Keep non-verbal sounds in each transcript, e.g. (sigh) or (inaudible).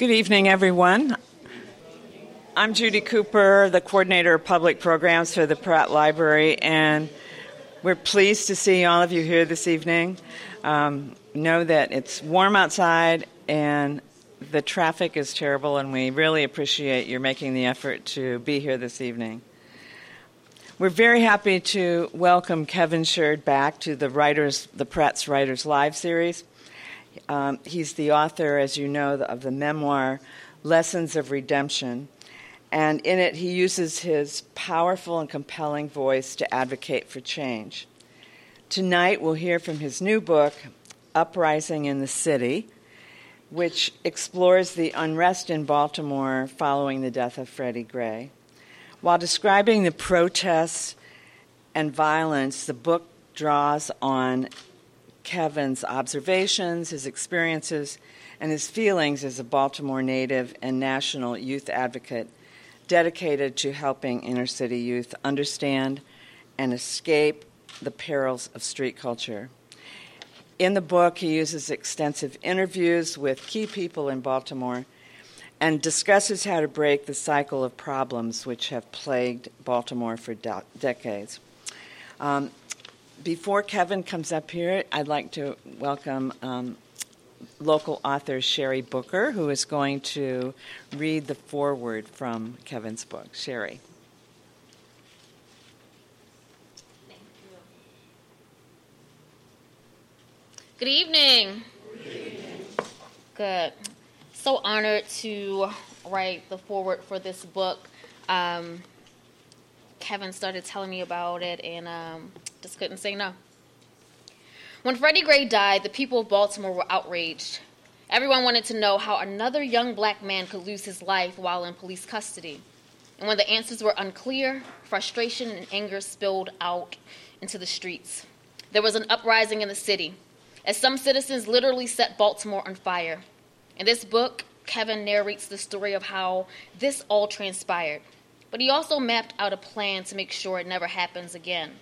Good evening, everyone. I'm Judy Cooper, the coordinator of public programs for the Pratt Library, and we're pleased to see all of you here this evening. Um, know that it's warm outside and the traffic is terrible, and we really appreciate your making the effort to be here this evening. We're very happy to welcome Kevin Shird back to the Writers, the Pratt's Writers Live series. Um, he's the author, as you know, of the memoir Lessons of Redemption. And in it, he uses his powerful and compelling voice to advocate for change. Tonight, we'll hear from his new book, Uprising in the City, which explores the unrest in Baltimore following the death of Freddie Gray. While describing the protests and violence, the book draws on Kevin's observations, his experiences, and his feelings as a Baltimore native and national youth advocate dedicated to helping inner city youth understand and escape the perils of street culture. In the book, he uses extensive interviews with key people in Baltimore and discusses how to break the cycle of problems which have plagued Baltimore for de- decades. Um, before Kevin comes up here, I'd like to welcome um, local author Sheri Booker, who is going to read the foreword from Kevin's book. Sheri. Good evening. Good evening. Good. So honored to write the foreword for this book. Um, Kevin started telling me about it, and um, just couldn't say no. When Freddie Gray died, the people of Baltimore were outraged. Everyone wanted to know how another young black man could lose his life while in police custody. And when the answers were unclear, frustration and anger spilled out into the streets. There was an uprising in the city, as some citizens literally set Baltimore on fire. In this book, Kevin narrates the story of how this all transpired, but he also mapped out a plan to make sure it never happens again.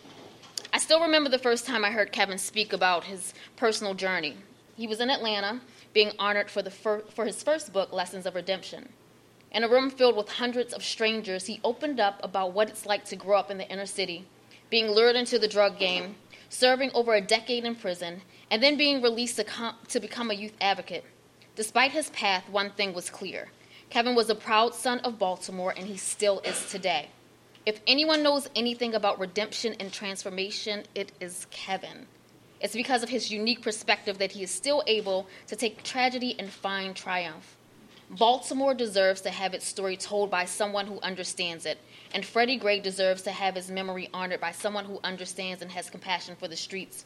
I still remember the first time I heard Kevin speak about his personal journey. He was in Atlanta being honored for, the fir- for his first book, Lessons of Redemption. In a room filled with hundreds of strangers, he opened up about what it's like to grow up in the inner city, being lured into the drug game, serving over a decade in prison, and then being released to, com- to become a youth advocate. Despite his path, one thing was clear Kevin was a proud son of Baltimore, and he still is today. If anyone knows anything about redemption and transformation, it is Kevin. It's because of his unique perspective that he is still able to take tragedy and find triumph. Baltimore deserves to have its story told by someone who understands it, and Freddie Gray deserves to have his memory honored by someone who understands and has compassion for the streets.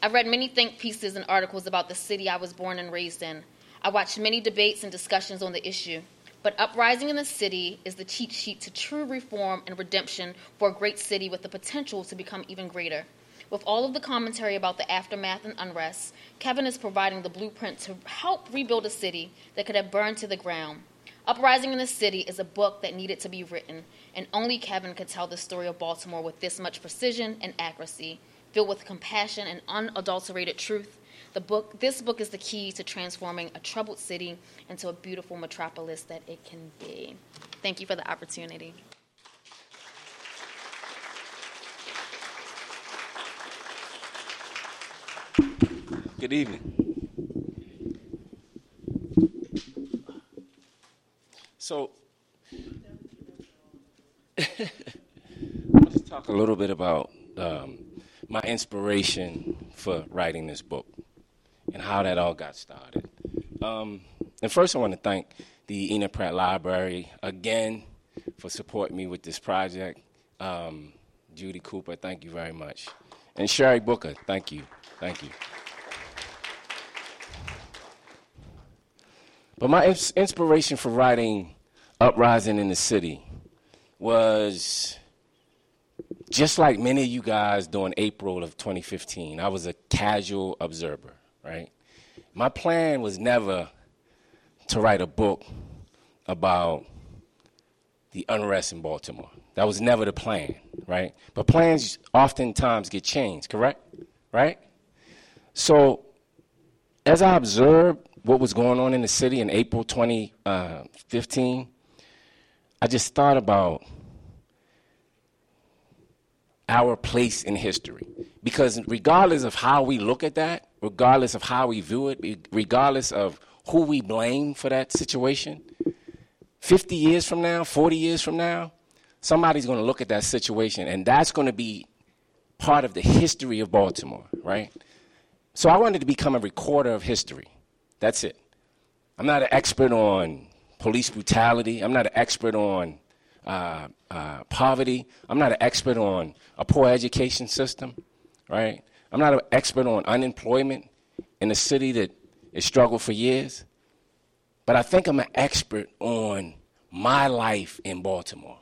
I've read many think pieces and articles about the city I was born and raised in. I watched many debates and discussions on the issue. But Uprising in the City is the cheat sheet to true reform and redemption for a great city with the potential to become even greater. With all of the commentary about the aftermath and unrest, Kevin is providing the blueprint to help rebuild a city that could have burned to the ground. Uprising in the City is a book that needed to be written, and only Kevin could tell the story of Baltimore with this much precision and accuracy, filled with compassion and unadulterated truth the book, this book is the key to transforming a troubled city into a beautiful metropolis that it can be. Thank you for the opportunity. Good evening. So, (laughs) let's talk a little bit about um, my inspiration for writing this book and how that all got started. Um, and first, I want to thank the Enoch Pratt Library again for supporting me with this project. Um, Judy Cooper, thank you very much. And Sheri Booker, thank you. Thank you. But my ins- inspiration for writing Uprising in the City was just like many of you guys during April of 2015. I was a casual observer right? My plan was never to write a book about the unrest in Baltimore. That was never the plan, right? But plans oftentimes get changed, correct? Right? So, as I observed what was going on in the city in April 2015, uh, I just thought about our place in history. Because regardless of how we look at that, regardless of how we view it, regardless of who we blame for that situation, 50 years from now, 40 years from now, somebody's going to look at that situation, and that's going to be part of the history of Baltimore, right? So I wanted to become a recorder of history. That's it. I'm not an expert on police brutality. I'm not an expert on uh, uh, poverty. I'm not an expert on a poor education system, right? I'm not an expert on unemployment in a city that has struggled for years. But I think I'm an expert on my life in Baltimore.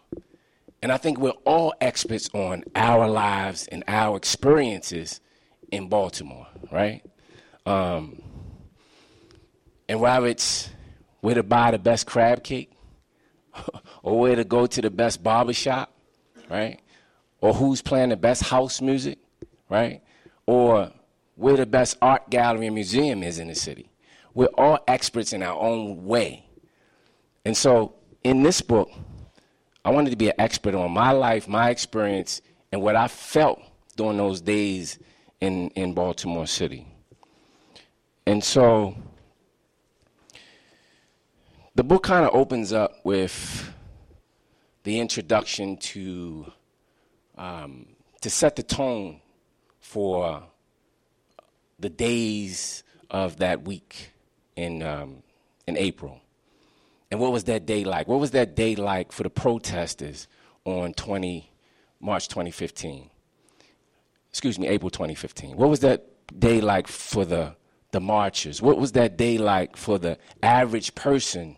And I think we're all experts on our lives and our experiences in Baltimore, right? Um, and whether it's where to buy the best crab cake, (laughs) or where to go to the best barbershop, right? Or who's playing the best house music, right? Or where the best art gallery and museum is in the city. We're all experts in our own way. And so in this book, I wanted to be an expert on my life, my experience, and what I felt during those days in, in Baltimore City. And so the book kind of opens up with the introduction to um, to set the tone for the days of that week in um, in April. And what was that day like? What was that day like for the protesters on 20 March 2015? Excuse me, April 2015. What was that day like for the the marchers? What was that day like for the average person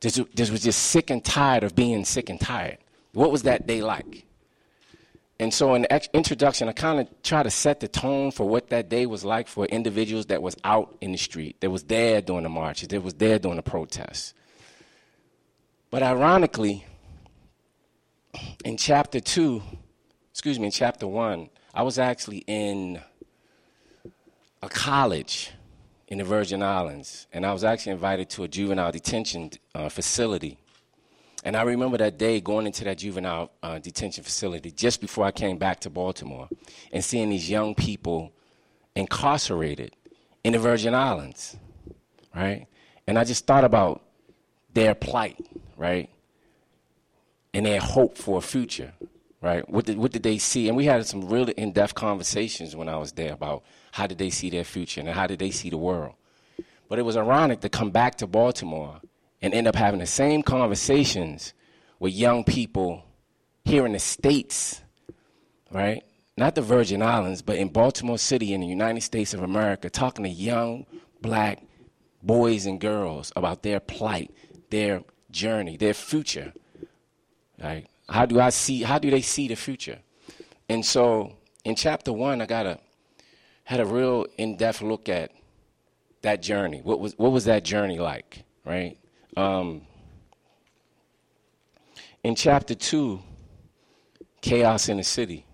just, was just sick and tired of being sick and tired. What was that day like? And so in the introduction, I kind of try to set the tone for what that day was like for individuals that was out in the street, that was there during the marches, that was there during the protests. But ironically, in chapter two, excuse me, in chapter one, I was actually in a college in the Virgin Islands, and I was actually invited to a juvenile detention uh, facility. And I remember that day going into that juvenile uh, detention facility just before I came back to Baltimore and seeing these young people incarcerated in the Virgin Islands, right? And I just thought about their plight, right? And their hope for a future, right? What did, what did they see? And we had some really in depth conversations when I was there about how did they see their future and how did they see the world. But it was ironic to come back to Baltimore and end up having the same conversations with young people here in the States, right? Not the Virgin Islands, but in Baltimore City in the United States of America, talking to young black boys and girls about their plight, their journey, their future. Right? How do I see how do they see the future? And so in chapter one, I got a had a real in-depth look at that journey. What was what was that journey like, right? Um, in chapter two, chaos in the city.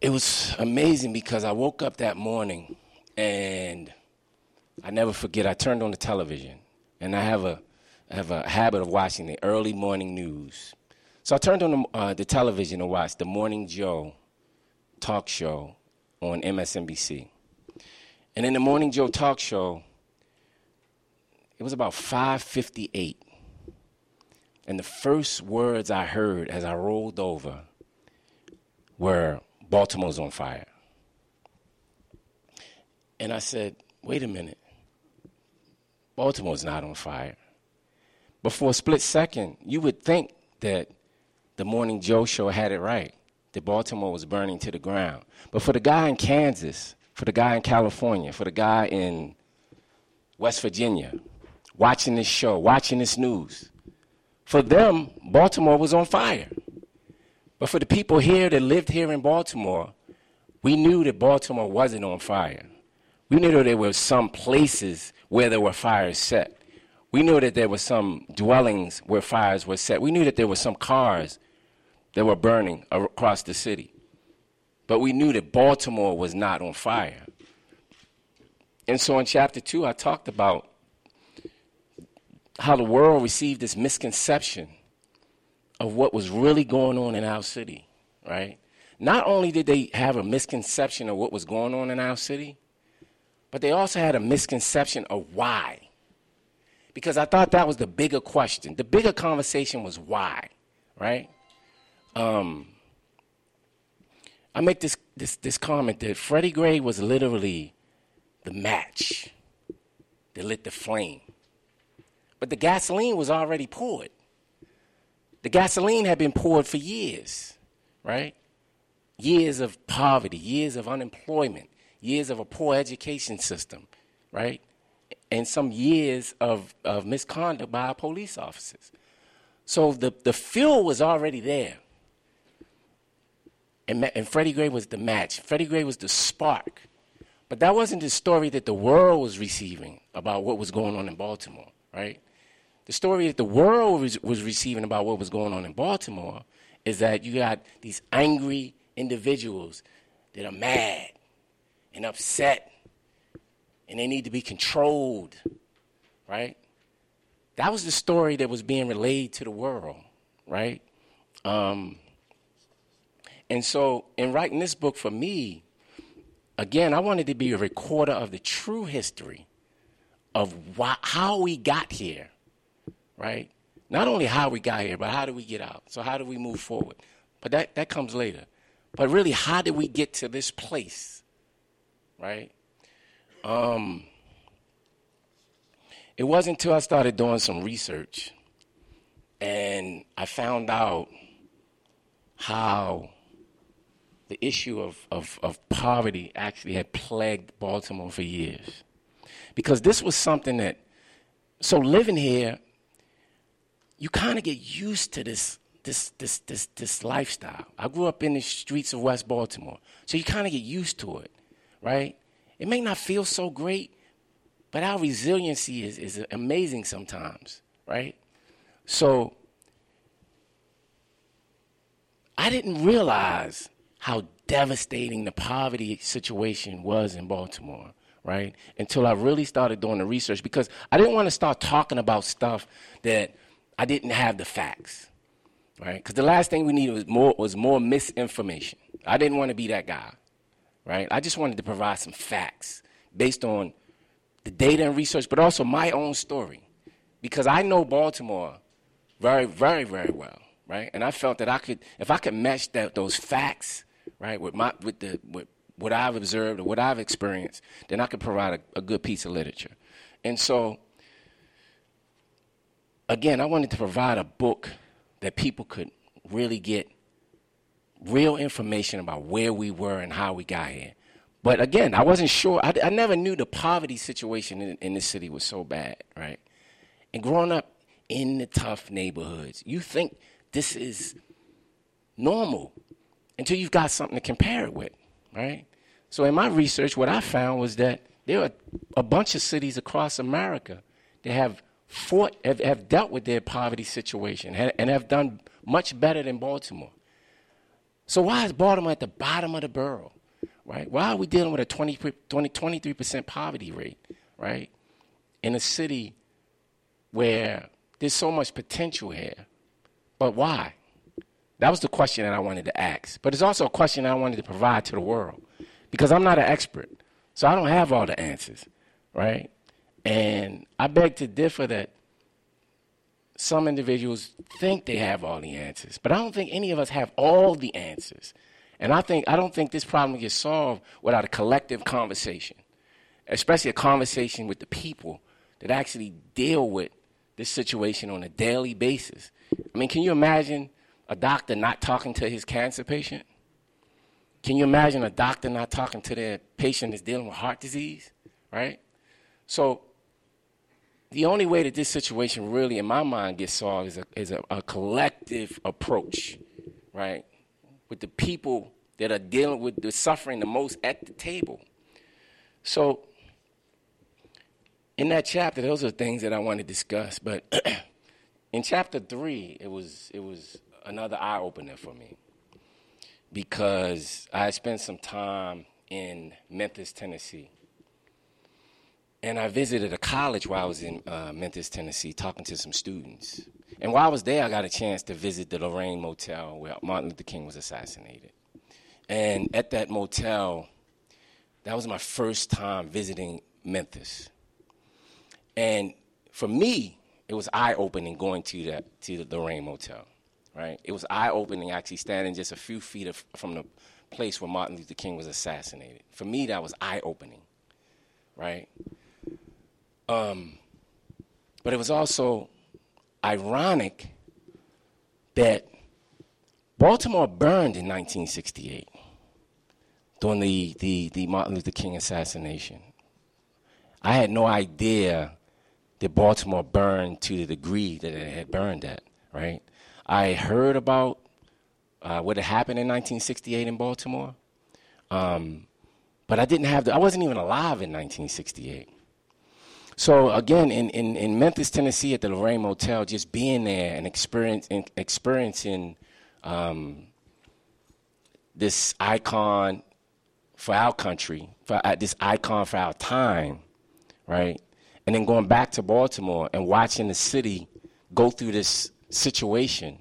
It was amazing because I woke up that morning and I never forget. I turned on the television, and I have a I have a habit of watching the early morning news. So I turned on the, uh, the television and watched the Morning Joe talk show on MSNBC. And in the Morning Joe talk show, it was about 5:58. And the first words I heard as I rolled over were Baltimore's on fire. And I said, "Wait a minute. Baltimore's not on fire." But for a split second, you would think that the Morning Joe show had it right that Baltimore was burning to the ground. But for the guy in Kansas, for the guy in California, for the guy in West Virginia, watching this show, watching this news, for them, Baltimore was on fire. But for the people here that lived here in Baltimore, we knew that Baltimore wasn't on fire. We knew that there were some places where there were fires set. We knew that there were some dwellings where fires were set. We knew that there were some cars that were burning across the city. But we knew that Baltimore was not on fire. and so in chapter two, I talked about how the world received this misconception of what was really going on in our city, right? Not only did they have a misconception of what was going on in our city, but they also had a misconception of why. Because I thought that was the bigger question. The bigger conversation was why, right? Um, I make this, this, this comment that Freddie Gray was literally the match that lit the flame. But the gasoline was already poured. The gasoline had been poured for years, right? Years of poverty, years of unemployment, years of a poor education system, right? And some years of, of misconduct by our police officers. So the, the fuel was already there. And, and Freddie Gray was the match. Freddie Gray was the spark. But that wasn't the story that the world was receiving about what was going on in Baltimore, right? The story that the world was, was receiving about what was going on in Baltimore is that you got these angry individuals that are mad and upset and they need to be controlled, right? That was the story that was being relayed to the world, right? Um, and so, in writing this book for me, again, I wanted to be a recorder of the true history of why, how we got here, right? Not only how we got here, but how do we get out? So, how do we move forward? But that, that comes later. But really, how did we get to this place, right? Um, it wasn't until I started doing some research and I found out how the issue of, of, of poverty actually had plagued Baltimore for years. Because this was something that, so living here, you kind of get used to this, this, this, this, this lifestyle. I grew up in the streets of West Baltimore, so you kind of get used to it, right? It may not feel so great, but our resiliency is, is amazing sometimes, right? So I didn't realize how devastating the poverty situation was in Baltimore, right? Until I really started doing the research because I didn't want to start talking about stuff that I didn't have the facts, right? Because the last thing we needed was more was more misinformation. I didn't want to be that guy, right? I just wanted to provide some facts based on the data and research, but also my own story, because I know Baltimore very, very, very well, right? And I felt that I could, if I could match that those facts, right, with my with the with what I've observed or what I've experienced, then I could provide a, a good piece of literature. And so again, I wanted to provide a book that people could really get real information about where we were and how we got here. But again, I wasn't sure. I, I never knew the poverty situation in, in this city was so bad, right? And growing up in the tough neighborhoods, you think this is normal until you've got something to compare it with, right? So in my research, what I found was that there are a bunch of cities across America that have fought, have, have dealt with their poverty situation and have done much better than Baltimore. So why is Baltimore at the bottom of the barrel, right? Why are we dealing with a 20, 20, 23% poverty rate, right? In a city where there's so much potential here. But why? That was the question that I wanted to ask. But it's also a question I wanted to provide to the world because I'm not an expert. So I don't have all the answers, right? And I beg to differ that some individuals think they have all the answers, but I don't think any of us have all the answers. And I think I don't think this problem gets solved without a collective conversation, especially a conversation with the people that actually deal with this situation on a daily basis. I mean, can you imagine a doctor not talking to his cancer patient? Can you imagine a doctor not talking to their patient that's dealing with heart disease, right? So the only way that this situation really, in my mind, gets solved is a, is a, a collective approach, right? With the people that are dealing with the suffering the most at the table. So, in that chapter, those are things that I want to discuss. But (clears throat) in chapter three, it was it was another eye opener for me because I spent some time in Memphis, Tennessee, and I visited a college while I was in uh, Memphis, Tennessee, talking to some students. And while I was there, I got a chance to visit the Lorraine Motel where Martin Luther King was assassinated. And at that motel, that was my first time visiting Memphis. And for me, it was eye opening going to that to the Lorraine Motel, right? It was eye opening actually standing just a few feet of, from the place where Martin Luther King was assassinated. For me, that was eye opening, right? Um, but it was also ironic that Baltimore burned in 1968 during the, the, the Martin Luther King assassination. I had no idea that Baltimore burned to the degree that it had burned at, right? I heard about uh, what had happened in 1968 in Baltimore, um, but I didn't have the, I wasn't even alive in 1968. So again, in, in, in Memphis, Tennessee, at the Lorraine Motel, just being there and experience, experiencing um, this icon for our country, for uh, this icon for our time, right? And then going back to Baltimore and watching the city go through this situation,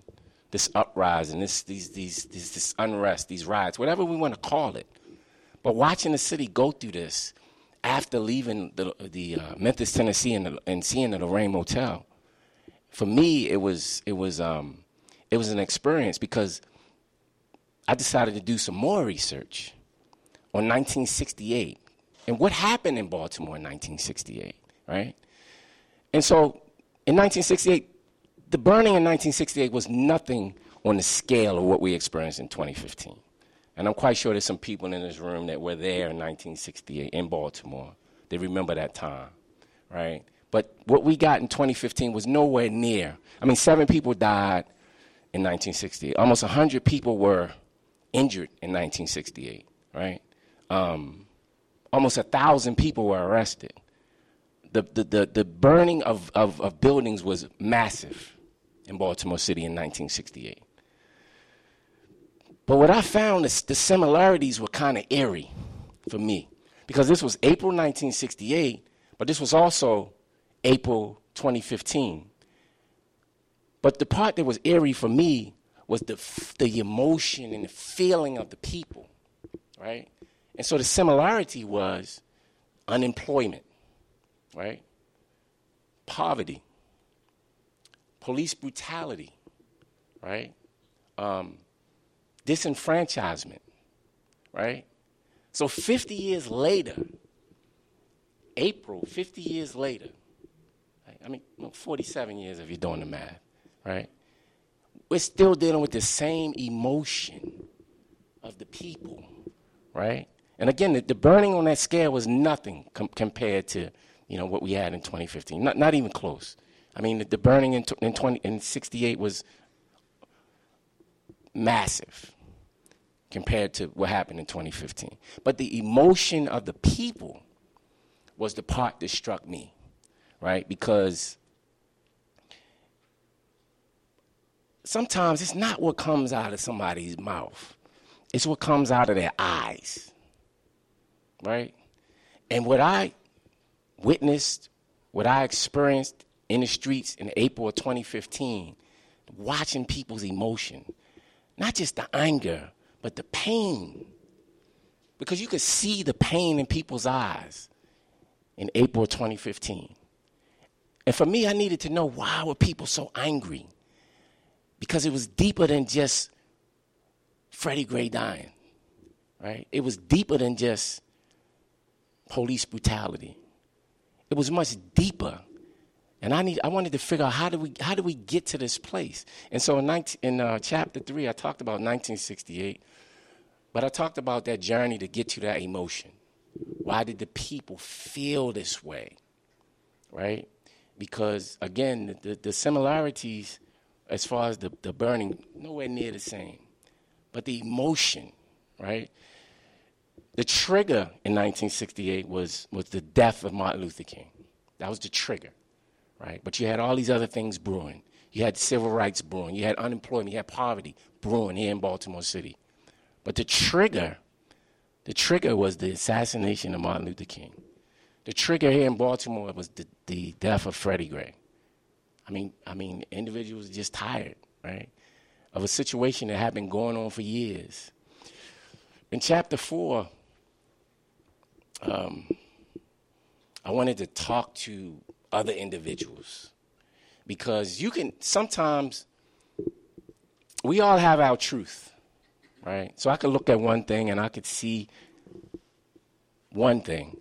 this uprising, this, these, these, these, this unrest, these riots, whatever we want to call it. But watching the city go through this after leaving the, the uh, Memphis, Tennessee, and, the, and, seeing the Lorraine Motel, for me it was it was um, it was an experience because I decided to do some more research on 1968 and what happened in Baltimore in 1968 right? And so in 1968, the burning in 1968 was nothing on the scale of what we experienced in 2015. And I'm quite sure there's some people in this room that were there in 1968 in Baltimore. They remember that time, right? But what we got in 2015 was nowhere near. I mean, seven people died in 1968. Almost 100 people were injured in 1968, right? Um, almost 1,000 people were arrested the, the, the, the burning of, of, of buildings was massive in Baltimore City in 1968. But what I found is the similarities were kind of eerie for me because this was April 1968, but this was also April 2015. But the part that was eerie for me was the, the emotion and the feeling of the people, right? And so the similarity was unemployment right? Poverty, police brutality, right? Um, disenfranchisement, right? So 50 years later, April, 50 years later, right? I mean, 47 years if you're doing the math, right? We're still dealing with the same emotion of the people, right? And again, the, the burning on that scale was nothing com- compared to you know, what we had in 2015. Not, not even close. I mean, the, burning in, in, 20, in 68 was massive compared to what happened in 2015. But the emotion of the people was the part that struck me, right? Because sometimes it's not what comes out of somebody's mouth, it's what comes out of their eyes, right? And what I witnessed, what I experienced in the streets in April of 2015, watching people's emotion, not just the anger, but the pain. Because you could see the pain in people's eyes in April 2015. And for me, I needed to know why were people so angry? Because it was deeper than just Freddie Gray dying, right? It was deeper than just police brutality. It was much deeper. And I need I wanted to figure out how do we how do we get to this place? And so in 19, in uh, chapter 3 I talked about 1968, but I talked about that journey to get to that emotion. Why did the people feel this way? Right? Because again, the, the similarities as far as the, the burning, nowhere near the same. But the emotion, right? The trigger in 1968 was, was the death of Martin Luther King. That was the trigger, right? But you had all these other things brewing. You had civil rights brewing. You had unemployment. You had poverty brewing here in Baltimore City. But the trigger, the trigger was the assassination of Martin Luther King. The trigger here in Baltimore was the, the death of Freddie Gray. I mean, I mean, individuals just tired, right, of a situation that had been going on for years. In chapter four, um, I wanted to talk to other individuals because you can sometimes we all have our truth, right? So I could look at one thing and I could see one thing,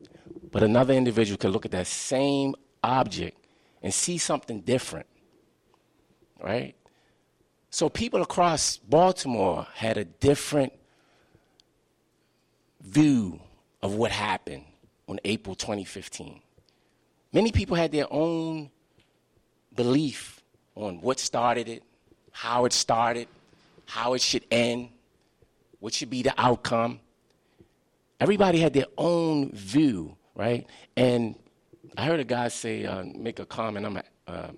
but another individual could look at that same object and see something different, right? So people across Baltimore had a different view of what happened on April 2015. Many people had their own belief on what started it, how it started, how it should end, what should be the outcome. Everybody had their own view, right? And I heard a guy say, uh, make a comment uh,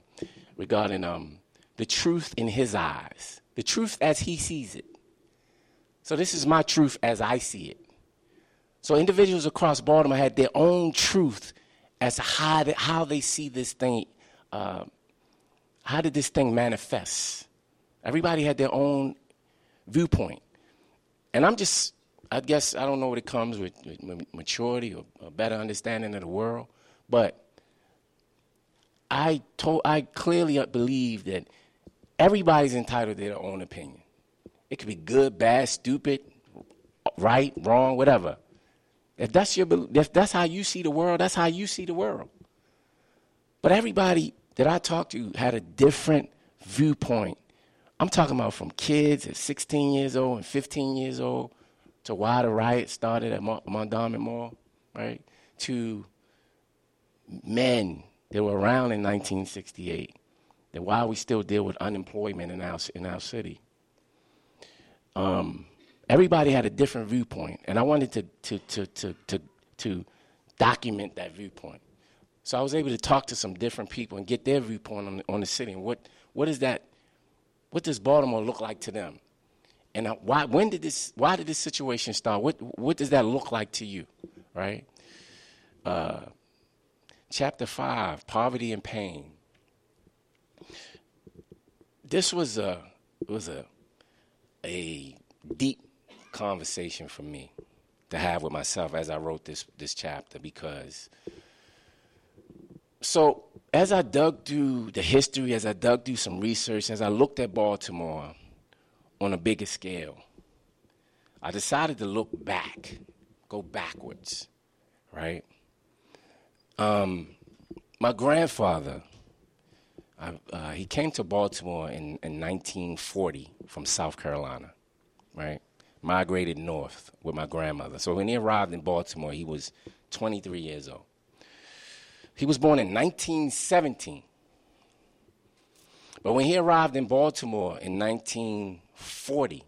regarding um, the truth in his eyes, the truth as he sees it. So this is my truth as I see it. So individuals across Baltimore had their own truth as how they, how they see this thing. Uh, how did this thing manifest? Everybody had their own viewpoint. And I'm just, I guess, I don't know what it comes with, with maturity or a better understanding of the world, but I, told, I clearly believe that everybody's entitled to their own opinion. It could be good, bad, stupid, right, wrong, whatever. If that's your, if that's how you see the world, that's how you see the world. But everybody that I talked to had a different viewpoint. I'm talking about from kids at 16 years old and 15 years old to why the riot started at Mondawmin Mall, right? To men that were around in 1968. That why we still deal with unemployment in our in our city. Um, everybody had a different viewpoint, and I wanted to, to, to, to, to, to document that viewpoint. So I was able to talk to some different people and get their viewpoint on on the city and what, what is that, what does Baltimore look like to them? And why, when did this, why did this situation start? What, what does that look like to you, right? Uh, chapter five, poverty and pain. This was a, was a, a deep conversation for me to have with myself as I wrote this this chapter because so as I dug through the history, as I dug through some research, as I looked at Baltimore on a bigger scale, I decided to look back, go backwards, right? Um, my grandfather, uh, he came to Baltimore in, in 1940 from South Carolina, right? Migrated north with my grandmother. So when he arrived in Baltimore, he was 23 years old. He was born in 1917. But when he arrived in Baltimore in 1940,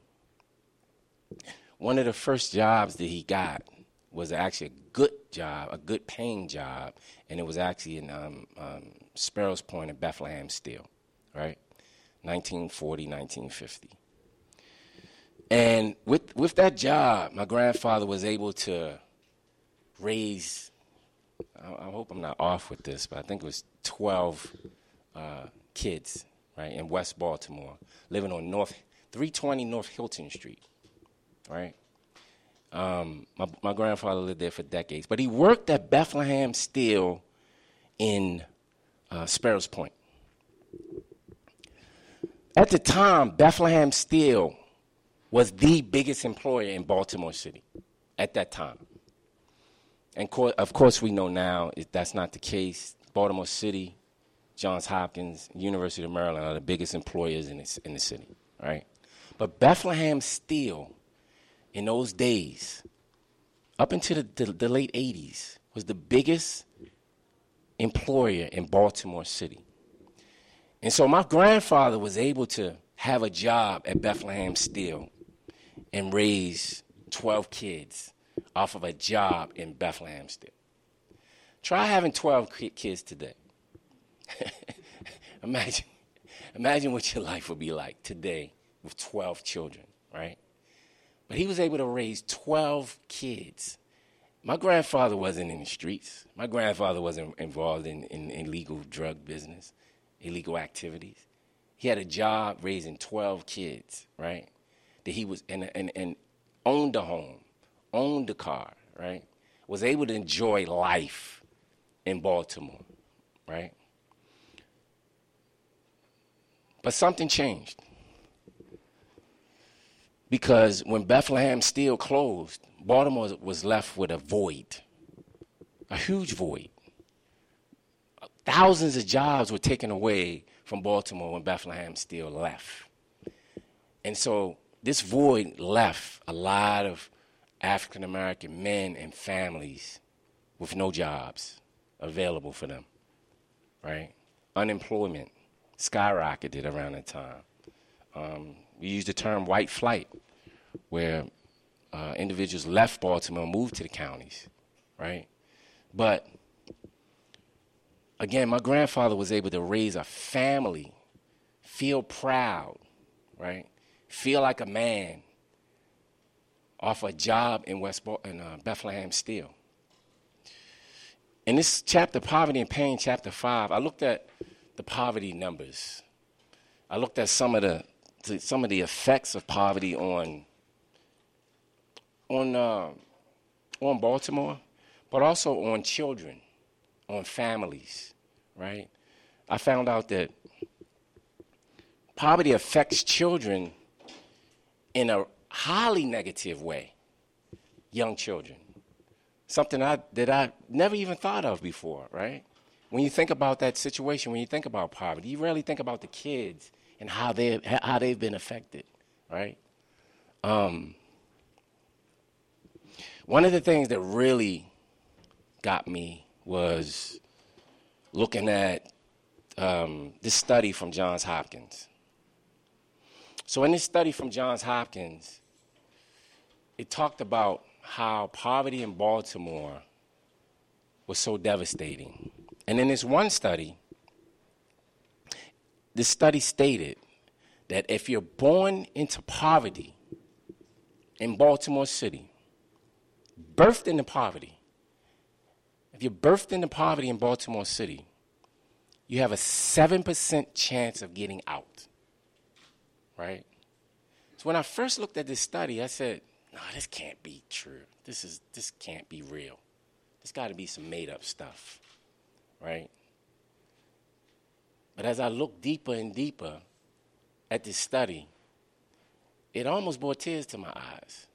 one of the first jobs that he got was actually a good job, a good paying job, and it was actually in um, um, Sparrows Point in Bethlehem Steel, right? 1940, 1950. And with, with that job, my grandfather was able to raise, I, I hope I'm not off with this, but I think it was 12 uh, kids, right, in West Baltimore, living on North 320 North Hilton Street, right? Um, my, my grandfather lived there for decades, but he worked at Bethlehem Steel in uh, Sparrows Point. At the time, Bethlehem Steel was the biggest employer in Baltimore City at that time. And co- of course, we know now that's not the case. Baltimore City, Johns Hopkins, University of Maryland are the biggest employers in, this, in the city, right? But Bethlehem Steel, in those days, up until the, the, the late 80s, was the biggest employer in Baltimore City. And so my grandfather was able to have a job at Bethlehem Steel and raise 12 kids off of a job in Bethlehem Steel. Try having 12 kids today. (laughs) imagine, imagine what your life would be like today with 12 children, right? But he was able to raise 12 kids. my grandfather wasn't in the streets. My grandfather wasn't involved in, in illegal drug business, illegal activities. He had a job raising 12 kids, right? That he was, and, and, and owned a home, owned a car, right? Was able to enjoy life in Baltimore, right? But something changed. Because when Bethlehem Steel closed, Baltimore was left with a void, a huge void. Thousands of jobs were taken away from Baltimore when Bethlehem Steel left. And so this void left a lot of African American men and families with no jobs available for them, right? Unemployment skyrocketed around that time. Um, we use the term white flight, where uh, individuals left Baltimore and moved to the counties, right? But again, my grandfather was able to raise a family, feel proud, right? Feel like a man off a job in West Bo- in uh, Bethlehem Steel. In this chapter, Poverty and Pain, chapter 5, I looked at the poverty numbers. I looked at some of the to some of the effects of poverty on on uh, on Baltimore, but also on children, on families, right? I found out that poverty affects children in a highly negative way. Young children, something I, that I never even thought of before, right? When you think about that situation, when you think about poverty, you rarely think about the kids and how they how they've been affected, right? Um, one of the things that really got me was looking at um, this study from Johns Hopkins. So, in this study from Johns Hopkins, it talked about how poverty in Baltimore was so devastating. And in this one study, this study stated that if you're born into poverty in Baltimore City, birthed into poverty, if you're birthed into poverty in Baltimore City, you have a 7% chance of getting out. Right? So when I first looked at this study, I said, no, this can't be true. This is this can't be real. There's got to be some made up stuff. Right? But as I looked deeper and deeper at this study, it almost brought tears to my eyes.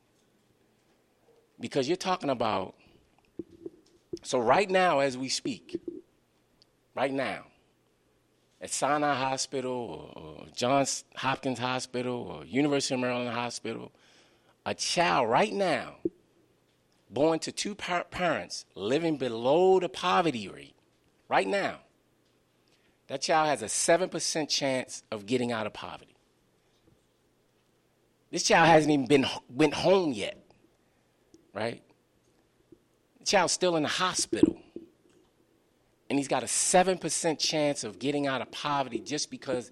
Because you're talking about, so right now, as we speak, right now, at Sinai Hospital or, or Johns Hopkins Hospital or University of Maryland Hospital, a child right now, born to two par- parents living below the poverty rate, right now, that child has a 7% chance of getting out of poverty. This child hasn't even been went home yet, right? The child's still in the hospital. And he's got a 7% chance of getting out of poverty just because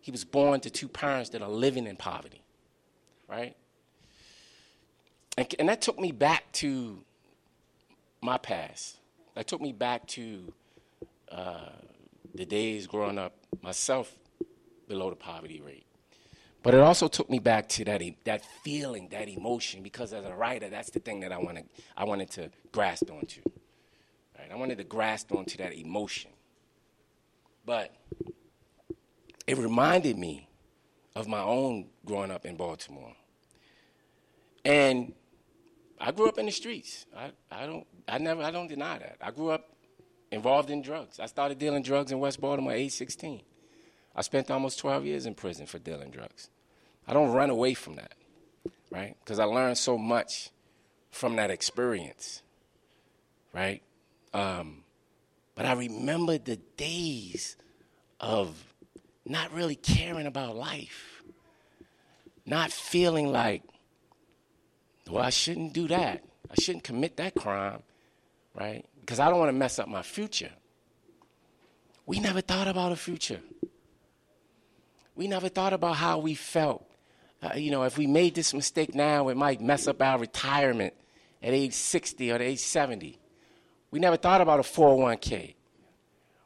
he was born to two parents that are living in poverty, right? And, and that took me back to my past. That took me back to uh, the days growing up myself below the poverty rate. But it also took me back to that that feeling, that emotion, because as a writer, that's the thing that I wanted I wanted to grasp onto. I wanted to grasp onto that emotion. But it reminded me of my own growing up in Baltimore. And I grew up in the streets. I, I don't I never I don't deny that. I grew up involved in drugs. I started dealing drugs in West Baltimore at age 16. I spent almost 12 years in prison for dealing drugs. I don't run away from that, right? Because I learned so much from that experience, right? Um, but I remember the days of not really caring about life, not feeling like, well, I shouldn't do that. I shouldn't commit that crime, right? because I don't want to mess up my future. We never thought about a future. We never thought about how we felt. Uh, you know, if we made this mistake now, it might mess up our retirement at age 60 or at age 70. We never thought about a 401k.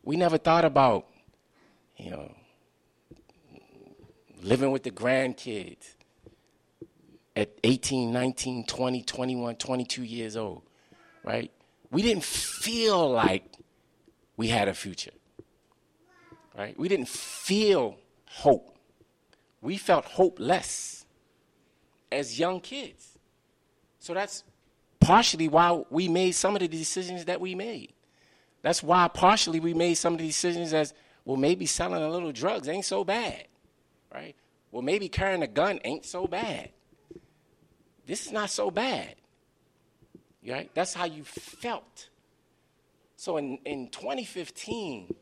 We never thought about, you know, living with the grandkids at 18, 19, 20, 21, 22 years old, right? We didn't feel like we had a future, right? We didn't feel hope. We felt hopeless as young kids. So that's partially why we made some of the decisions that we made. That's why partially we made some of the decisions as well, maybe selling a little drugs ain't so bad, right? Well, maybe carrying a gun ain't so bad. This is not so bad. Right? That's how you felt. So in, in 2015,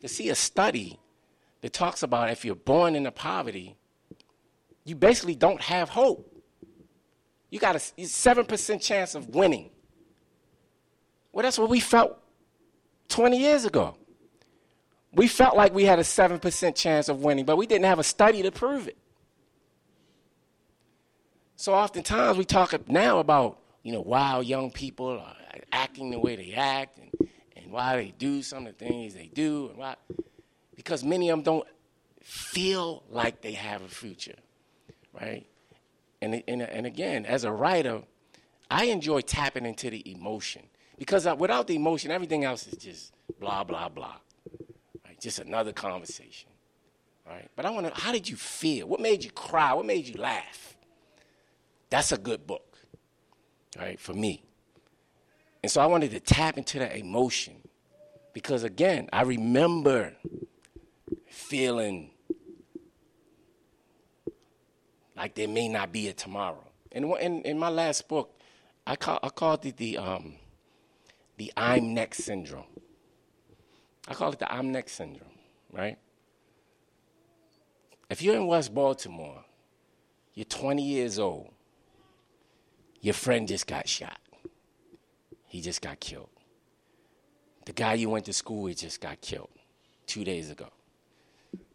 to see a study that talks about if you're born into poverty, you basically don't have hope. You got a 7% chance of winning. Well, that's what we felt 20 years ago. We felt like we had a 7% chance of winning, but we didn't have a study to prove it. So oftentimes we talk now about, you know, why young people are acting the way they act and, and why they do some of the things they do and why because many of them don't feel like they have a future, right? And, and, and again, as a writer, I enjoy tapping into the emotion because without the emotion, everything else is just blah, blah, blah. Right? Just another conversation. Right? But I want to, how did you feel? What made you cry? What made you laugh? That's a good book, right, for me. And so I wanted to tap into that emotion because, again, I remember feeling like there may not be a tomorrow. And in, in my last book, I, call, I called it the, um, the I'm next syndrome. I call it the I'm next syndrome, right? If you're in West Baltimore, you're 20 years old, your friend just got shot. He just got killed. The guy you went to school with just got killed two days ago.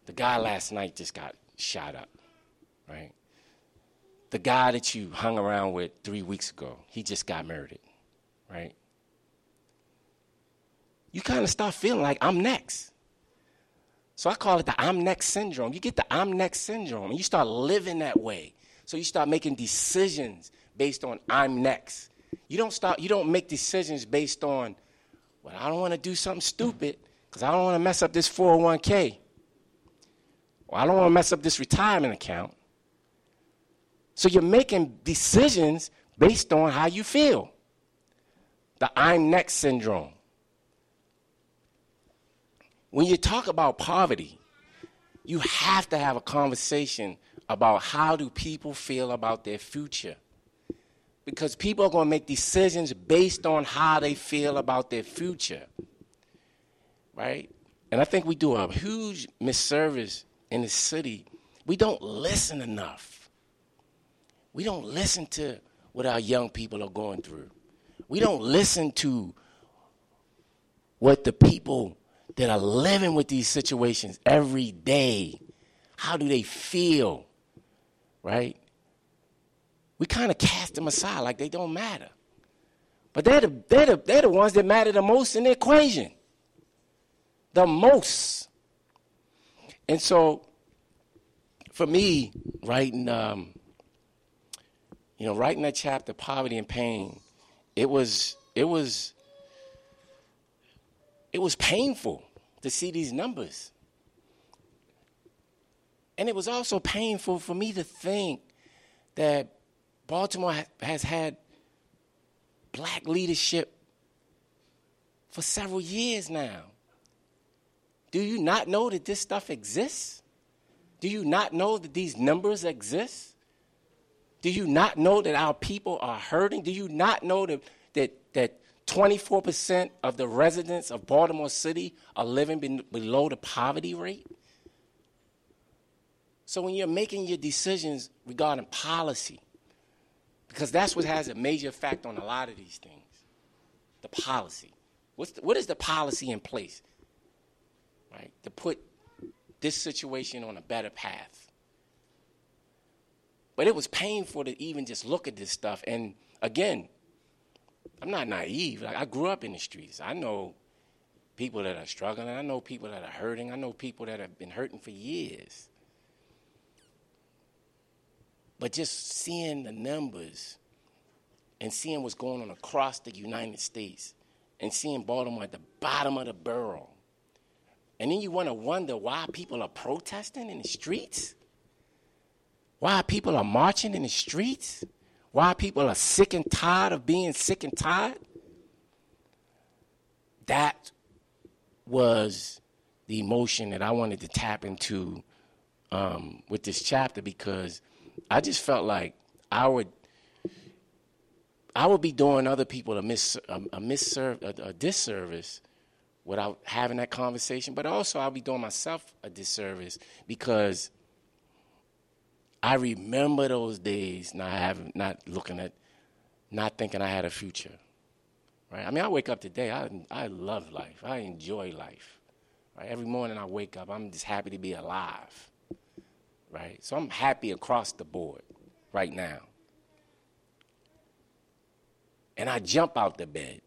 The guy last night just got shot up, right? The guy that you hung around with three weeks ago, he just got murdered, right? You kind of start feeling like I'm next. So I call it the I'm next syndrome. You get the I'm next syndrome, and you start living that way. So you start making decisions based on I'm next. You don't start. You don't make decisions based on, well, I don't want to do something stupid because I don't want to mess up this 401k. Or I don't want to mess up this retirement account. So you're making decisions based on how you feel. The I'm next syndrome. When you talk about poverty, you have to have a conversation about how do people feel about their future because people are going to make decisions based on how they feel about their future. Right? And I think we do a huge misservice in the city. We don't listen enough. We don't listen to what our young people are going through. We don't listen to what the people that are living with these situations every day, how do they feel? Right? we kind of cast them aside like they don't matter. But they're the, they're, the, they're the ones that matter the most in the equation. The most. And so, for me, writing, um, you know, writing that chapter, poverty and pain, it was, it was, it was painful to see these numbers. And it was also painful for me to think that Baltimore has had black leadership for several years now. Do you not know that this stuff exists? Do you not know that these numbers exist? Do you not know that our people are hurting? Do you not know that, that, that 24% of the residents of Baltimore City are living be- below the poverty rate? So when you're making your decisions regarding policy, because that's what has a major effect on a lot of these things the policy. What's the, what is the policy in place, right, to put this situation on a better path? But it was painful to even just look at this stuff. And again, I'm not naive. Like, I grew up in the streets. I know people that are struggling. I know people that are hurting. I know people that have been hurting for years. But just seeing the numbers and seeing what's going on across the United States and seeing Baltimore at the bottom of the barrel. And then you want to wonder why people are protesting in the streets? Why people are marching in the streets? Why people are sick and tired of being sick and tired? That was the emotion that I wanted to tap into um, with this chapter because I just felt like I would I would be doing other people a miss a, a misserv a, a disservice without having that conversation, but also I'll be doing myself a disservice because I remember those days not having not looking at not thinking I had a future. Right? I mean I wake up today, I I love life. I enjoy life. Right? Every morning I wake up, I'm just happy to be alive. Right? So I'm happy across the board right now and I jump out the bed.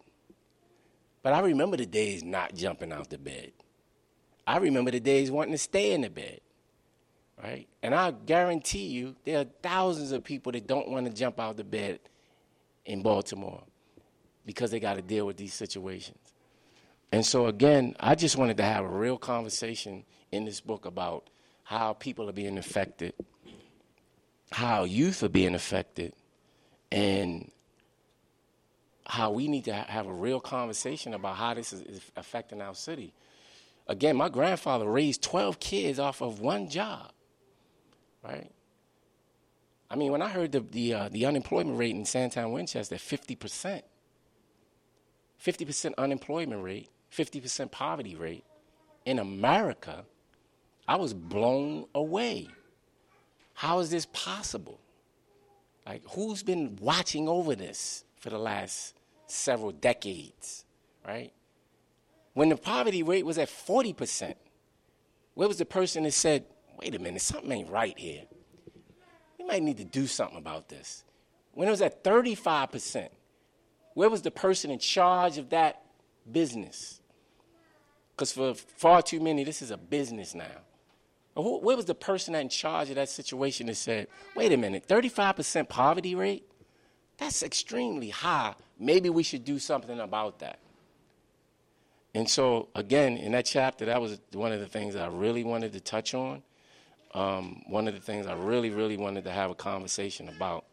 But I remember the days not jumping out the bed. I remember the days wanting to stay in the bed. Right? And I guarantee you, there are thousands of people that don't want to jump out the bed in Baltimore because they got to deal with these situations. And so, again, I just wanted to have a real conversation in this book about how people are being affected, how youth are being affected, and how we need to have a real conversation about how this is, is affecting our city. Again, my grandfather raised 12 kids off of one job, right? I mean, when I heard the, the, uh, the unemployment rate in Sandtown Winchester, 50%, 50% unemployment rate, 50% poverty rate in America, I was blown away. How is this possible? Like, who's been watching over this for the last several decades, right? When the poverty rate was at 40%, where was the person that said, wait a minute, something ain't right here? We might need to do something about this. When it was at 35%, where was the person in charge of that business? Because for far too many, this is a business now. Where was the person in charge of that situation that said, wait a minute, 35% poverty rate? That's extremely high maybe we should do something about that. And so, again, in that chapter, that was one of the things I really wanted to touch on. Um, one of the things I really, really wanted to have a conversation about.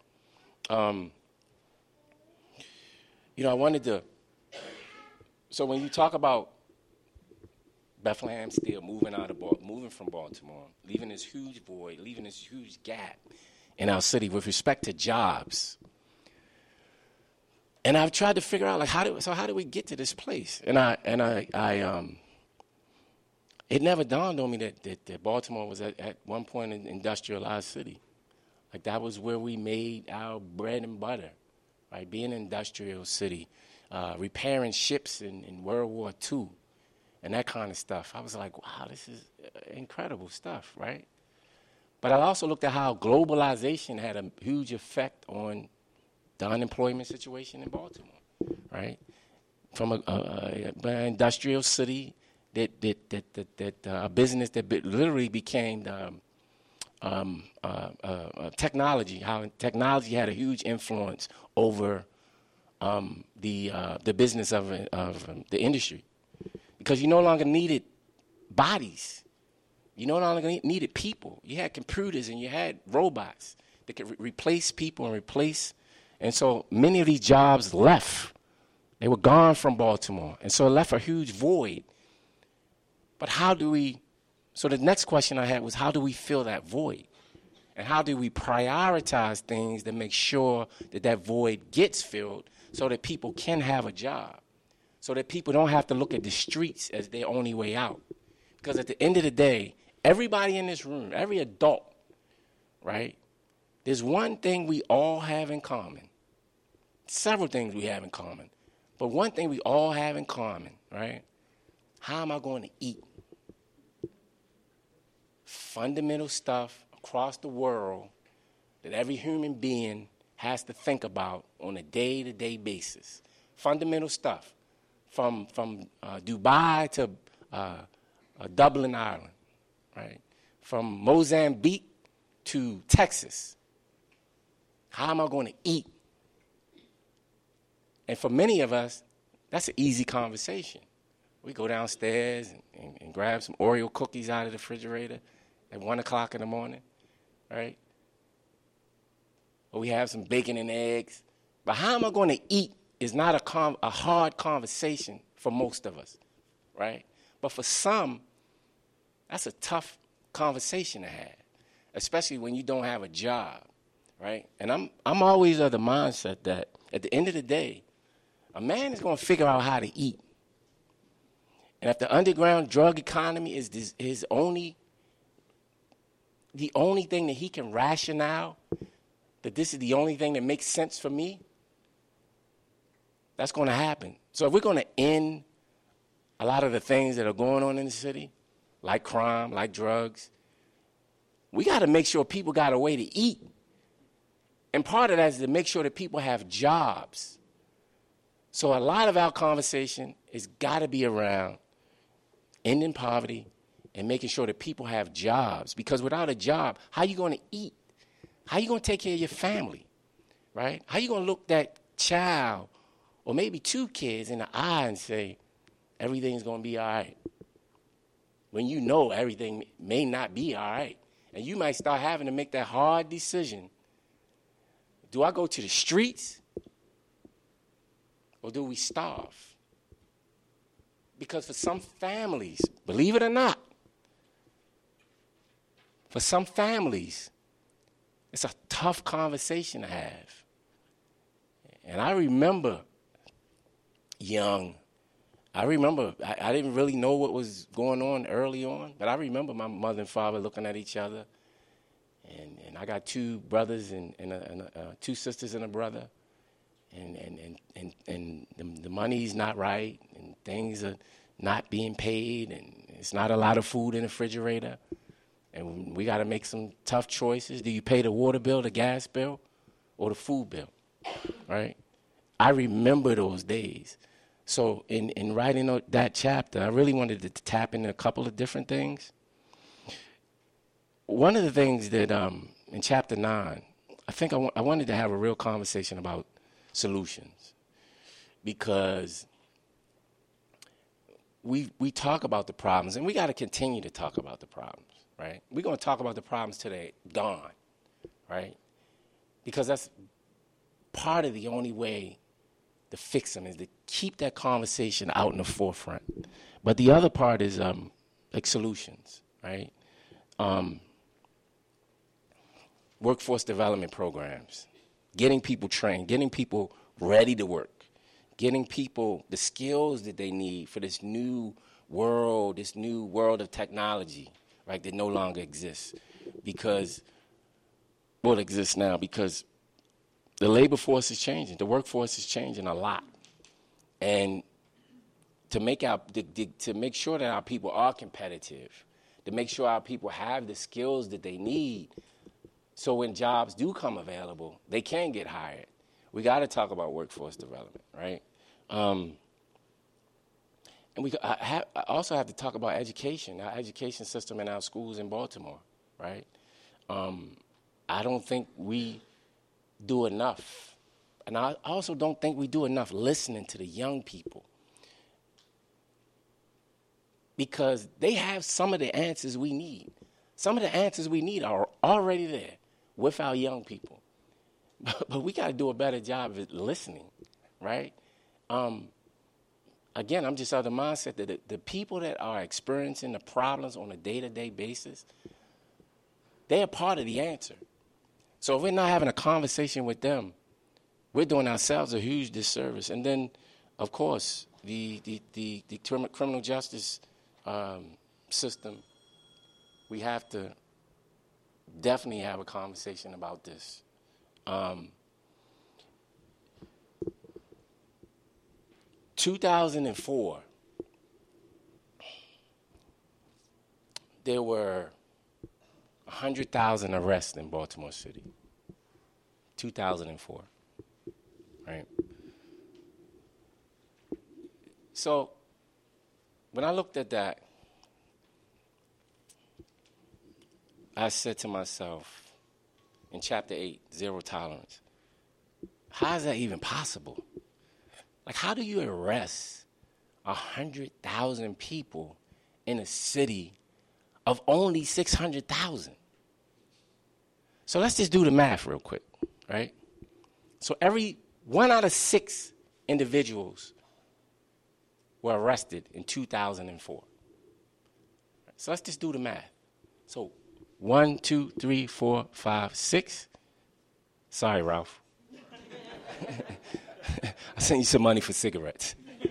Um, you know, I wanted to. So when you talk about Bethlehem Steel moving out of moving from Baltimore, leaving this huge void, leaving this huge gap in our city with respect to jobs, and I've tried to figure out like how do so how do we get to this place? And I and I I um it never dawned on me that, that, that Baltimore was at, at one point an industrialized city. Like that was where we made our bread and butter, right? Being an industrial city, uh, repairing ships in, in World War II, and that kind of stuff. I was like, wow, this is uh, incredible stuff, right? But I also looked at how globalization had a huge effect on the unemployment situation in Baltimore, right? From a, a, a industrial city that that that that, that uh, a business that be, literally became um, um, uh, uh, technology. How technology had a huge influence over um, the uh, the business of of um, the industry, because you no longer needed bodies. You no longer needed people. You had computers and you had robots that could re- replace people and replace and so many of these jobs left. They were gone from Baltimore. And so it left a huge void. But how do we? So the next question I had was how do we fill that void? And how do we prioritize things that make sure that that void gets filled so that people can have a job? So that people don't have to look at the streets as their only way out. Because at the end of the day, everybody in this room, every adult, right? There's one thing we all have in common several things we have in common. But one thing we all have in common, right? How am I going to eat? Fundamental stuff across the world that every human being has to think about on a day to day basis. fundamental stuff, from, from uh, Dubai to uh, uh, Dublin, Ireland, right? From Mozambique to Texas. How am I going to eat? And for many of us, that's an easy conversation. We go downstairs and, and, and grab some Oreo cookies out of the refrigerator at 1 o'clock in the morning, right? Or we have some bacon and eggs. But how am I going to eat is not a, com- a hard conversation for most of us, right? But for some, that's a tough conversation to have, especially when you don't have a job, right? And I'm, I'm always of the mindset that at the end of the day, a man is going to figure out how to eat. And if the underground drug economy is his only, the only thing that he can rationale, that this is the only thing that makes sense for me, that's going to happen. So if we're going to end a lot of the things that are going on in the city, like crime, like drugs, we got to make sure people got a way to eat. And part of that is to make sure that people have jobs. So a lot of our conversation has got to be around ending poverty and making sure that people have jobs. Because without a job, how are you going to eat? How are you going to take care of your family? Right? How are you going to look that child or maybe two kids in the eye and say, everything's going to be all right? When you know everything may not be all right. And you might start having to make that hard decision. Do I go to the streets or do we starve? Because for some families, believe it or not, for some families, it's a tough conversation to have. And I remember young, I remember, I, I, didn't really know what was going on early on, but I remember my mother and father looking at each other. And, and I got two brothers and, and, a, and a, uh, two sisters and a brother and and and and, and the, the money's not right, and things are not being paid, and it's not a lot of food in the refrigerator, and we got to make some tough choices. Do you pay the water bill, the gas bill, or the food bill? Right? I remember those days. So in in writing that chapter, I really wanted to tap into a couple of different things. One of the things that um, in chapter nine, I think I, I wanted to have a real conversation about solutions because we we talk about the problems and we got to continue to talk about the problems right? We're going to talk about the problems today gone right? Because that's part of the only way to fix them is to keep that conversation out in the forefront. But the other part is um, like solutions right? Um, workforce development programs getting people trained, getting people ready to work, getting people the skills that they need for this new world, this new world of technology, right, that no longer exists. Because, well, exists now because the labor force is changing, the workforce is changing a lot. And to make, our, to, make sure that our people are competitive, to make sure our people have the skills that they need so when jobs do come available, they can get hired. We got to talk about workforce development, right? Um, and we I, have, I also have to talk about education, our education system in our schools in Baltimore, right? Um, I don't think we do enough. And I also don't think we do enough listening to the young people. Because they have some of the answers we need. Some of the answers we need are already there with our young people. But, (laughs) but we got to do a better job of listening, right? Um, again, I'm just out of the mindset that the, the people that are experiencing the problems on a day to day basis, they are part of the answer. So if we're not having a conversation with them, we're doing ourselves a huge disservice. And then, of course, the, the, the, the criminal justice um, system, we have to definitely have a conversation about this. Um, 2004, there were 100,000 arrests in Baltimore City. 2004, right? So when I looked at that, I said to myself in chapter 8, zero tolerance, how is that even possible? Like, how do you arrest 100,000 people in a city of only 600,000? So let's just do the math real quick, right? So every one out of six individuals were arrested in 2004. So let's just do the math. So one, two, three, four, five, six. Sorry, Ralph. I sent you some money for cigarettes. (laughs)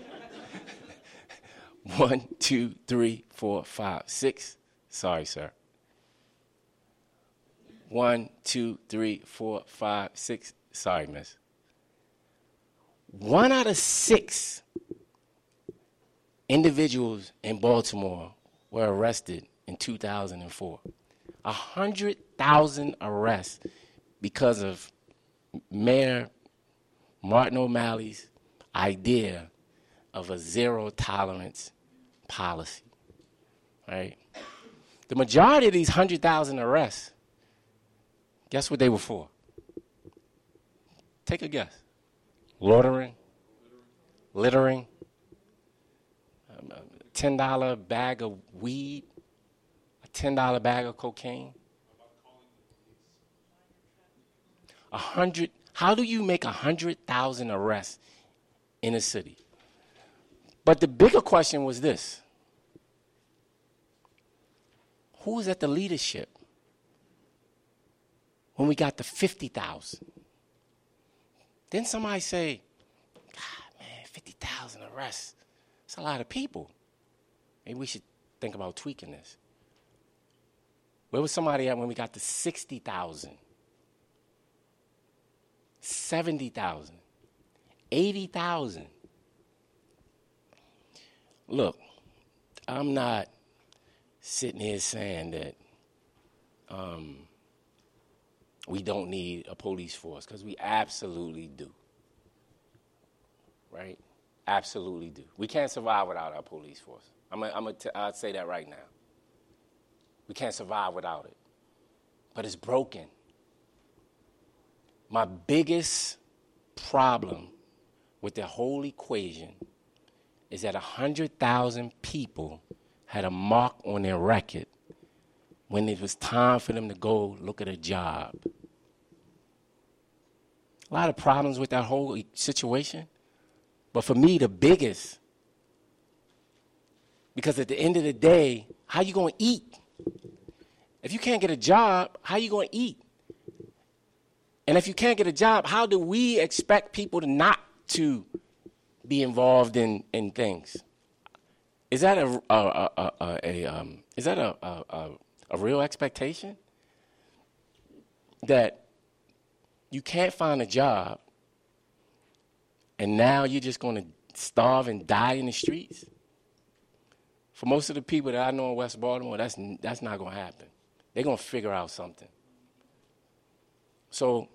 One, two, three, four, five, six. Sorry, sir. One, two, three, four, five, six. Sorry, miss. One out of six individuals in Baltimore were arrested in 2004. 100,000 arrests because of Mayor Martin O'Malley's idea of a zero tolerance policy. Right? The majority of these 100,000 arrests, guess what they were for? Take a guess. Loitering, littering, um, a $10 bag of weed, a $10 bag of cocaine. A hundred, how do you make a hundred thousand arrests in a city? But the bigger question was this who was at the leadership when we got to 50,000? Then somebody say, God, man, 50,000 arrests. That's a lot of people. Maybe we should think about tweaking this. Where was somebody at when we got to 60,000? 70,000? 80,000? Look, I'm not sitting here saying that um, we don't need a police force because we absolutely do. Right? Absolutely do. We can't survive without our police force. I'm going to I'll say that right now. We can't survive without it. But it's broken. My biggest problem with the whole equation is that 100,000 people had a mark on their record when it was time for them to go look at a job. A lot of problems with that whole situation. But for me, the biggest, because at the end of the day, how you going to eat? If you can't get a job, how you going to eat? And if you can't get a job, how do we expect people to not to be involved in, in things? Is that a, a, a, a, a um, is that a, a, a real expectation that you can't find a job and now you're just going to starve and die in the streets? For most of the people that I know in West Baltimore, that's, that's not going to happen. They're going to figure out something. So,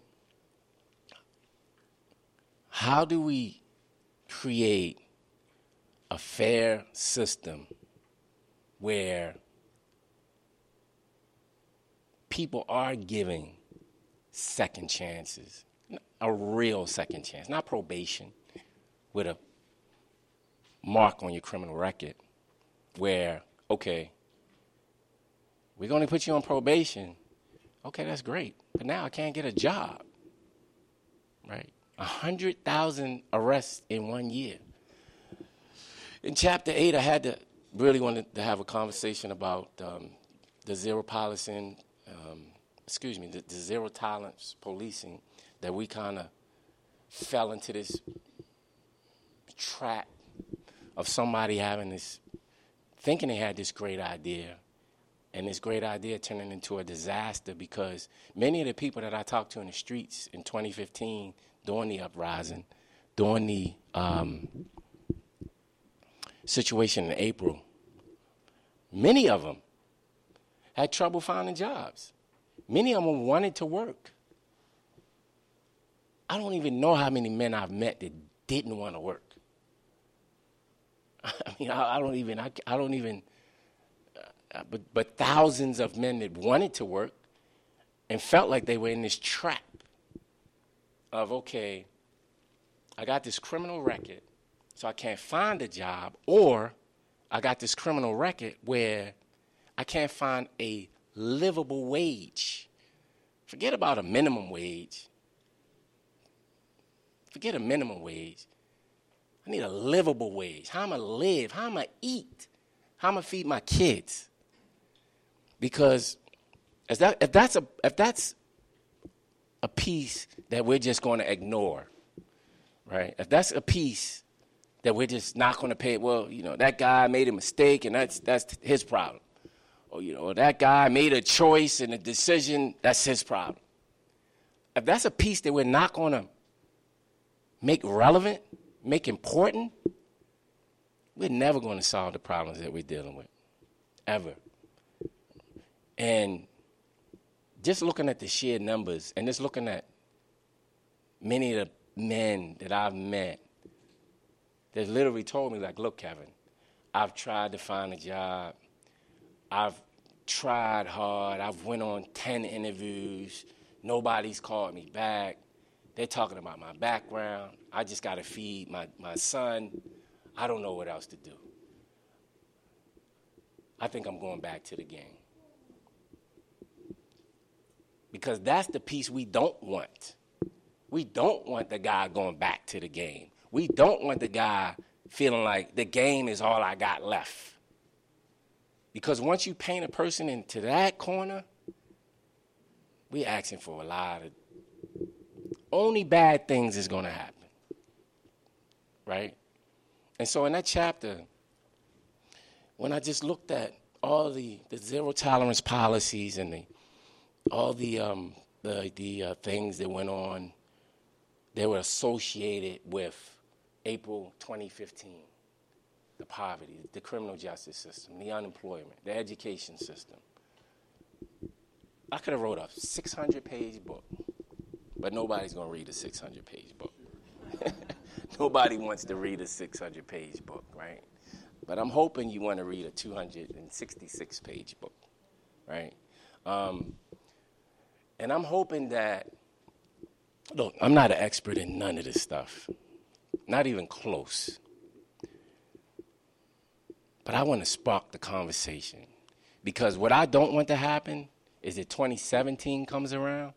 how do we create a fair system where people are giving second chances, a real second chance, not probation with a mark on your criminal record where, okay, we're going to put you on probation. Okay, that's great. But now I can't get a job. Right? 100,000 arrests in one year. In chapter 8, I had to really wanted to have a conversation about um, the zero policy um, excuse me, the, the zero tolerance policing that we kind of fell into this trap of somebody having this, thinking they had this great idea, and this great idea turning into a disaster because many of the people that I talked to in the streets in 2015 during the uprising, during the um, situation in April, many of them had trouble finding jobs. Many of them wanted to work. I don't even know how many men I've met that didn't want to work. (laughs) I mean, I, I don't even, I, I don't even, Uh, but, but thousands of men that wanted to work and felt like they were in this trap of, okay, I got this criminal record, so I can't find a job, or I got this criminal record where I can't find a livable wage. Forget about a minimum wage. Forget a minimum wage. I need a livable wage. How am I live? How am I eat? How am I feed my kids? Because if, that, if that's a if that's a piece that we're just going to ignore, right? If that's a piece that we're just not going to pay, well, you know, that guy made a mistake and that's that's his problem. Or you know, that guy made a choice and a decision, that's his problem. If that's a piece that we're not going to make relevant, make important, we're never going to solve the problems that we're dealing with. Ever. And just looking at the sheer numbers and just looking at many of the men that I've met that literally told me, like, look, Kevin, I've tried to find a job. I've tried hard. I've went on 10 interviews. Nobody's called me back. They're talking about my background. I just got to feed my, my son. I don't know what else to do. I think I'm going back to the game. Because that's the piece we don't want. We don't want the guy going back to the game. We don't want the guy feeling like the game is all I got left. Because once you paint a person into that corner, we're asking for a lot of only bad things is going to happen. Right? And so in that chapter, when I just looked at all the, the zero tolerance policies and the, all the, um, the, the uh, things that went on, they were associated with April 2015 the poverty, the criminal justice system, the unemployment, the education system. I could have wrote a 600 page book, but nobody's going to read a 600 page book. (laughs) Nobody wants to read a 600 page book, right? But I'm hoping you want to read a 266 page book, right? Um, and I'm hoping that, look, I'm not an expert in none of this stuff, not even close. But I want to spark the conversation because what I don't want to happen is that 2017 comes around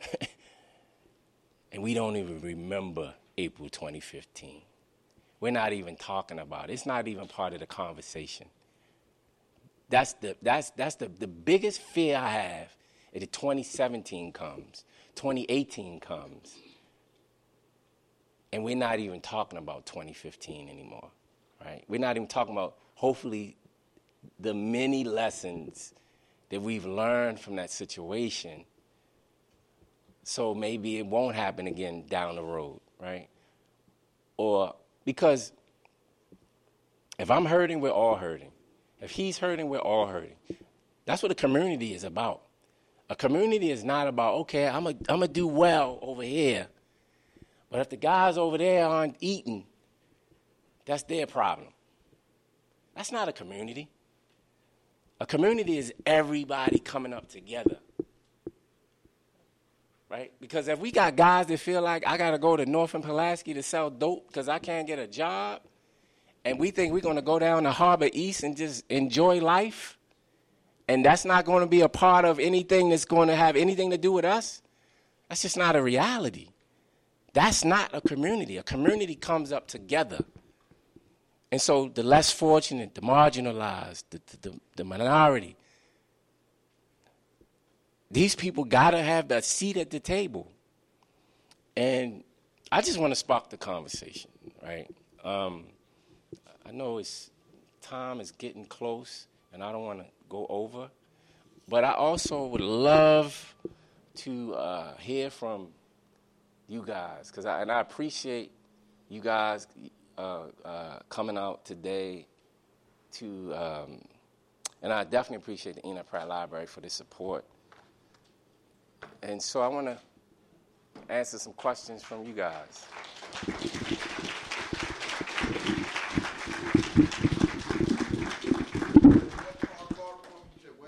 (laughs) and we don't even remember April 2015. We're not even talking about it. It's not even part of the conversation. That's the, that's, that's the, the biggest fear I have that 2017 comes, 2018 comes, and we're not even talking about 2015 anymore, right? We're not even talking about hopefully the many lessons that we've learned from that situation so maybe it won't happen again down the road, right? Or because if I'm hurting, we're all hurting. If he's hurting, we're all hurting. That's what a community is about. A community is not about, okay, I'm going to do well over here. But if the guys over there aren't eating, that's their problem. That's not a community. A community is everybody coming up together. Right? Because if we got guys that feel like I got to go to North and Pulaski to sell dope because I can't get a job, and we think we're going to go down to Harbor East and just enjoy life, and that's not going to be a part of anything that's going to have anything to do with us, that's just not a reality. That's not a community. A community comes up together. And so the less fortunate, the marginalized, the, the, the minority, these people got to have that seat at the table. And I just want to spark the conversation, right? Um, I know it's time is getting close, and I don't want to go over, but I also would love to uh, hear from you guys, because I, and I appreciate you guys uh, uh, coming out today to, um, and I definitely appreciate the Enoch Pratt Library for the support. And so I want to answer some questions from you guys.